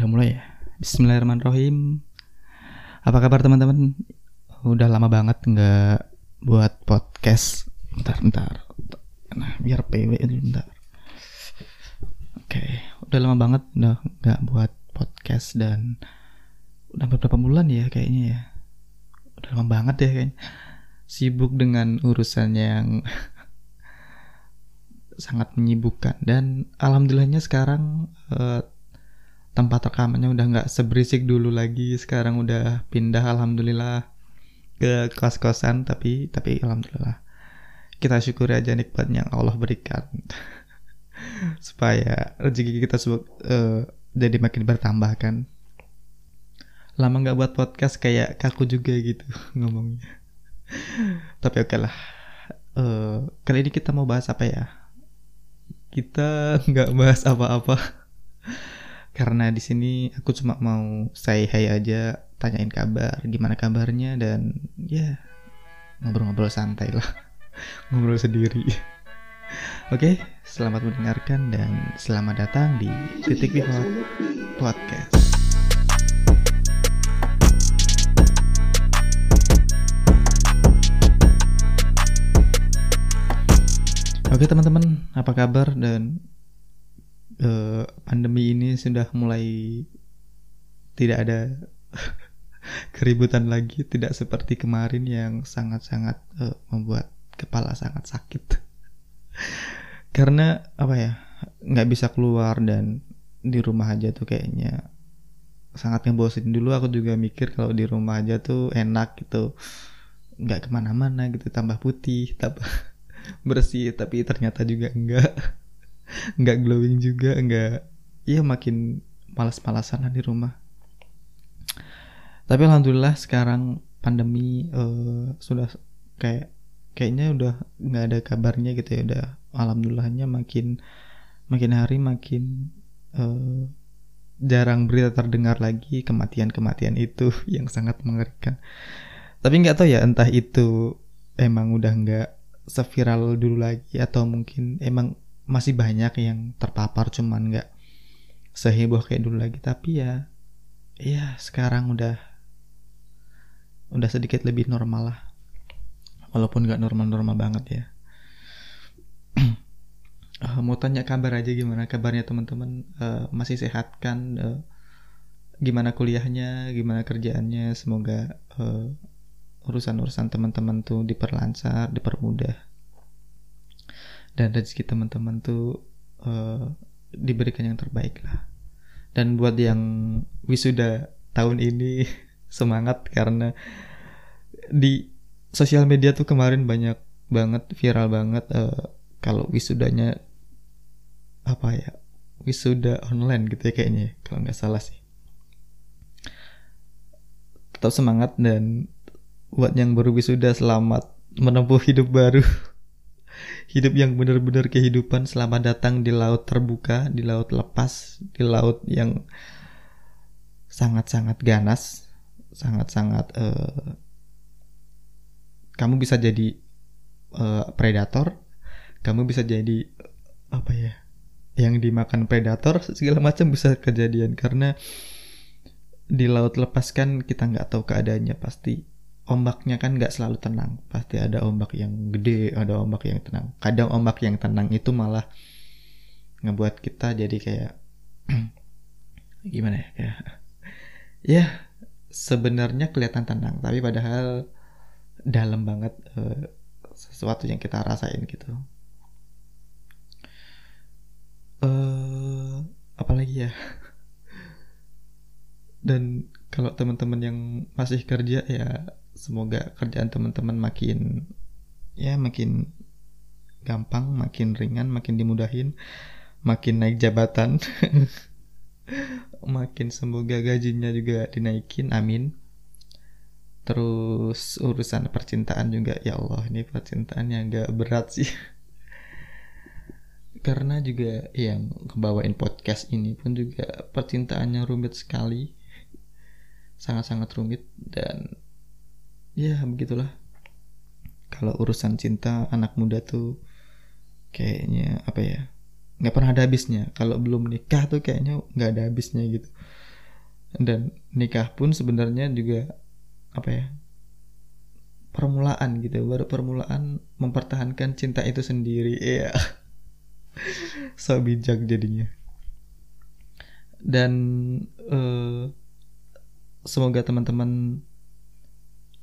Udah mulai ya? Bismillahirrahmanirrahim. Apa kabar teman-teman? Udah lama banget nggak buat podcast. Bentar, bentar. Nah, biar PW itu bentar. Oke, udah lama banget udah nggak buat podcast dan udah beberapa bulan ya kayaknya ya. Udah lama banget ya kayaknya. Sibuk dengan urusan yang sangat menyibukkan dan alhamdulillahnya sekarang eh, tempat rekamannya udah nggak seberisik dulu lagi. Sekarang udah pindah alhamdulillah ke kos-kosan tapi tapi alhamdulillah. Kita syukuri aja nikmat yang Allah berikan. Supaya rezeki kita uh, jadi makin bertambah kan? Lama nggak buat podcast kayak kaku juga gitu ngomongnya. Tapi oke okay lah. Uh, kali ini kita mau bahas apa ya? Kita nggak bahas apa-apa karena di sini aku cuma mau say hi aja tanyain kabar gimana kabarnya dan ya ngobrol-ngobrol santai lah. Ngobrol sendiri. Oke selamat mendengarkan dan selamat datang di titik pivot podcast. Oke teman-teman, apa kabar dan uh, pandemi ini sudah mulai tidak ada keributan lagi, tidak seperti kemarin yang sangat-sangat uh, membuat kepala sangat sakit. Karena apa ya, nggak bisa keluar dan di rumah aja tuh kayaknya sangat ngebosin dulu aku juga mikir kalau di rumah aja tuh enak gitu nggak ke mana-mana gitu tambah putih tambah bersih tapi ternyata juga enggak enggak glowing juga enggak iya makin malas-malasan di rumah. Tapi alhamdulillah sekarang pandemi uh, sudah kayak kayaknya udah nggak ada kabarnya gitu ya udah alhamdulillahnya makin makin hari makin uh, jarang berita terdengar lagi kematian-kematian itu yang sangat mengerikan. Tapi nggak tahu ya entah itu emang udah nggak seviral dulu lagi atau mungkin emang masih banyak yang terpapar cuman nggak seheboh kayak dulu lagi. Tapi ya ya sekarang udah udah sedikit lebih normal lah. Walaupun nggak normal-normal banget ya. Uh, mau tanya kabar aja gimana? Kabarnya teman-teman uh, masih sehat kan? Uh, gimana kuliahnya? Gimana kerjaannya? Semoga uh, urusan-urusan teman-teman tuh diperlancar, dipermudah. Dan rezeki teman-teman tuh uh, diberikan yang terbaik lah. Dan buat yang wisuda tahun ini semangat karena di sosial media tuh kemarin banyak banget viral banget uh, kalau wisudanya apa ya wisuda online gitu ya kayaknya kalau nggak salah sih tetap semangat dan buat yang baru wisuda selamat menempuh hidup baru hidup yang benar-benar kehidupan selamat datang di laut terbuka di laut lepas di laut yang sangat-sangat ganas sangat-sangat uh, kamu bisa jadi uh, predator kamu bisa jadi apa ya yang dimakan predator segala macam bisa kejadian. Karena di laut lepas kan kita nggak tahu keadaannya pasti ombaknya kan nggak selalu tenang. Pasti ada ombak yang gede ada ombak yang tenang. Kadang ombak yang tenang itu malah ngebuat kita jadi kayak gimana ya kayak ya sebenarnya kelihatan tenang tapi padahal dalam banget uh, sesuatu yang kita rasain gitu. Uh, apalagi ya? Dan kalau teman-teman yang masih kerja ya semoga kerjaan teman-teman makin ya makin gampang, makin ringan, makin dimudahin, makin naik jabatan. makin semoga gajinya juga dinaikin, amin. Terus urusan percintaan juga ya Allah ini percintaannya agak berat sih. Karena juga yang kebawain podcast ini pun juga percintaannya rumit sekali. Sangat-sangat rumit dan ya begitulah. Kalau urusan cinta anak muda tuh kayaknya apa ya nggak pernah ada habisnya. Kalau belum nikah tuh kayaknya nggak ada habisnya gitu. Dan nikah pun sebenarnya juga apa ya permulaan gitu. Baru permulaan mempertahankan cinta itu sendiri. Ya so bijak jadinya. Dan uh, semoga teman-teman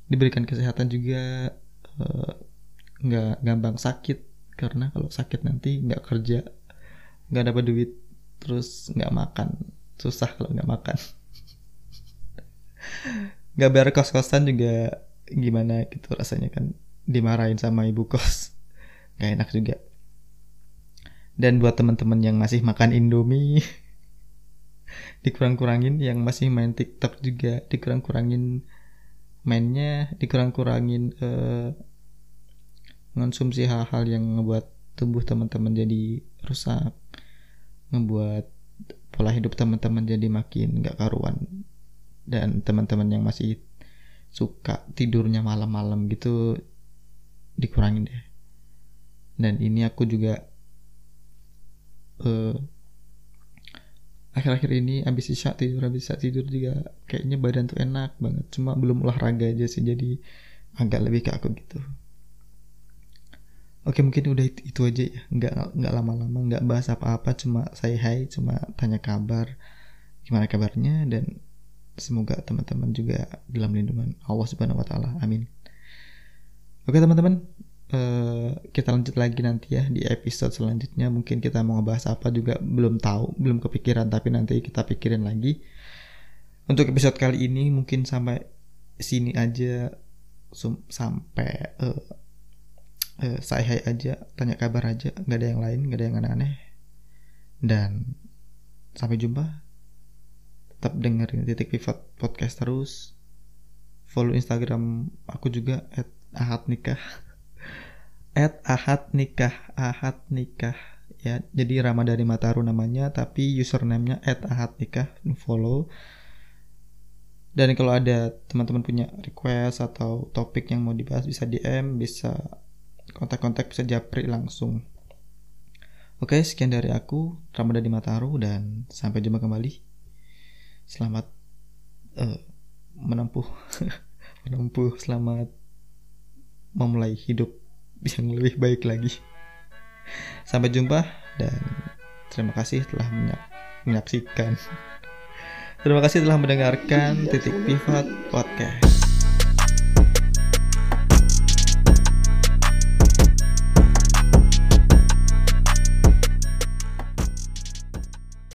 diberikan kesehatan juga uh, nggak gampang sakit. Karena kalau sakit nanti nggak kerja nggak dapat duit terus nggak makan. Susah kalau nggak makan. Nggak bayar kos kosan juga gimana gitu rasanya kan. Dimarahin sama ibu kos. Nggak enak juga. Dan buat teman-teman yang masih makan indomie dikurang-kurangin yang masih main tiktok juga dikurang-kurangin mainnya dikurang-kurangin uh, mengonsumsi hal-hal yang ngebuat tubuh teman-teman jadi rusak ngebuat pola hidup teman-teman jadi makin gak karuan dan teman-teman yang masih suka tidurnya malam-malam gitu dikurangin deh. Dan ini aku juga uh, akhir-akhir ini habis isya tidur habis isya tidur juga kayaknya badan tuh enak banget. Cuma belum olahraga aja sih jadi agak lebih ke aku gitu. Oke mungkin udah itu, itu aja ya. Nggak nggak lama-lama nggak bahas apa-apa. Cuma saya hai cuma tanya kabar gimana kabarnya dan semoga teman-teman juga dalam lindungan Allah Subhanahu Wa Taala. Amin. Oke teman-teman uh, kita lanjut lagi nanti ya di episode selanjutnya. Mungkin kita mau ngebahas apa juga belum tahu belum kepikiran tapi nanti kita pikirin lagi. Untuk episode kali ini mungkin sampai sini aja. Sampai uh, uh, saya hai aja tanya kabar aja. Nggak ada yang lain nggak ada yang aneh-aneh. Dan sampai jumpa. Tetap dengerin titik pivot podcast terus. Follow instagram aku juga at ahad nikah at ahad nikah ahad nikah. Ya jadi Ramadhani Mataru namanya tapi username-nya at ahad nikah follow. Dan kalau ada teman-teman punya request atau topik yang mau dibahas bisa DM bisa kontak-kontak bisa japri langsung. Oke sekian dari aku Ramadhani Mataru dan sampai jumpa kembali. Selamat uh, menempuh menempuh selamat memulai hidup yang lebih baik lagi. Sampai jumpa dan terima kasih telah menyaksikan. Terima kasih telah mendengarkan Titik Pivot Podcast.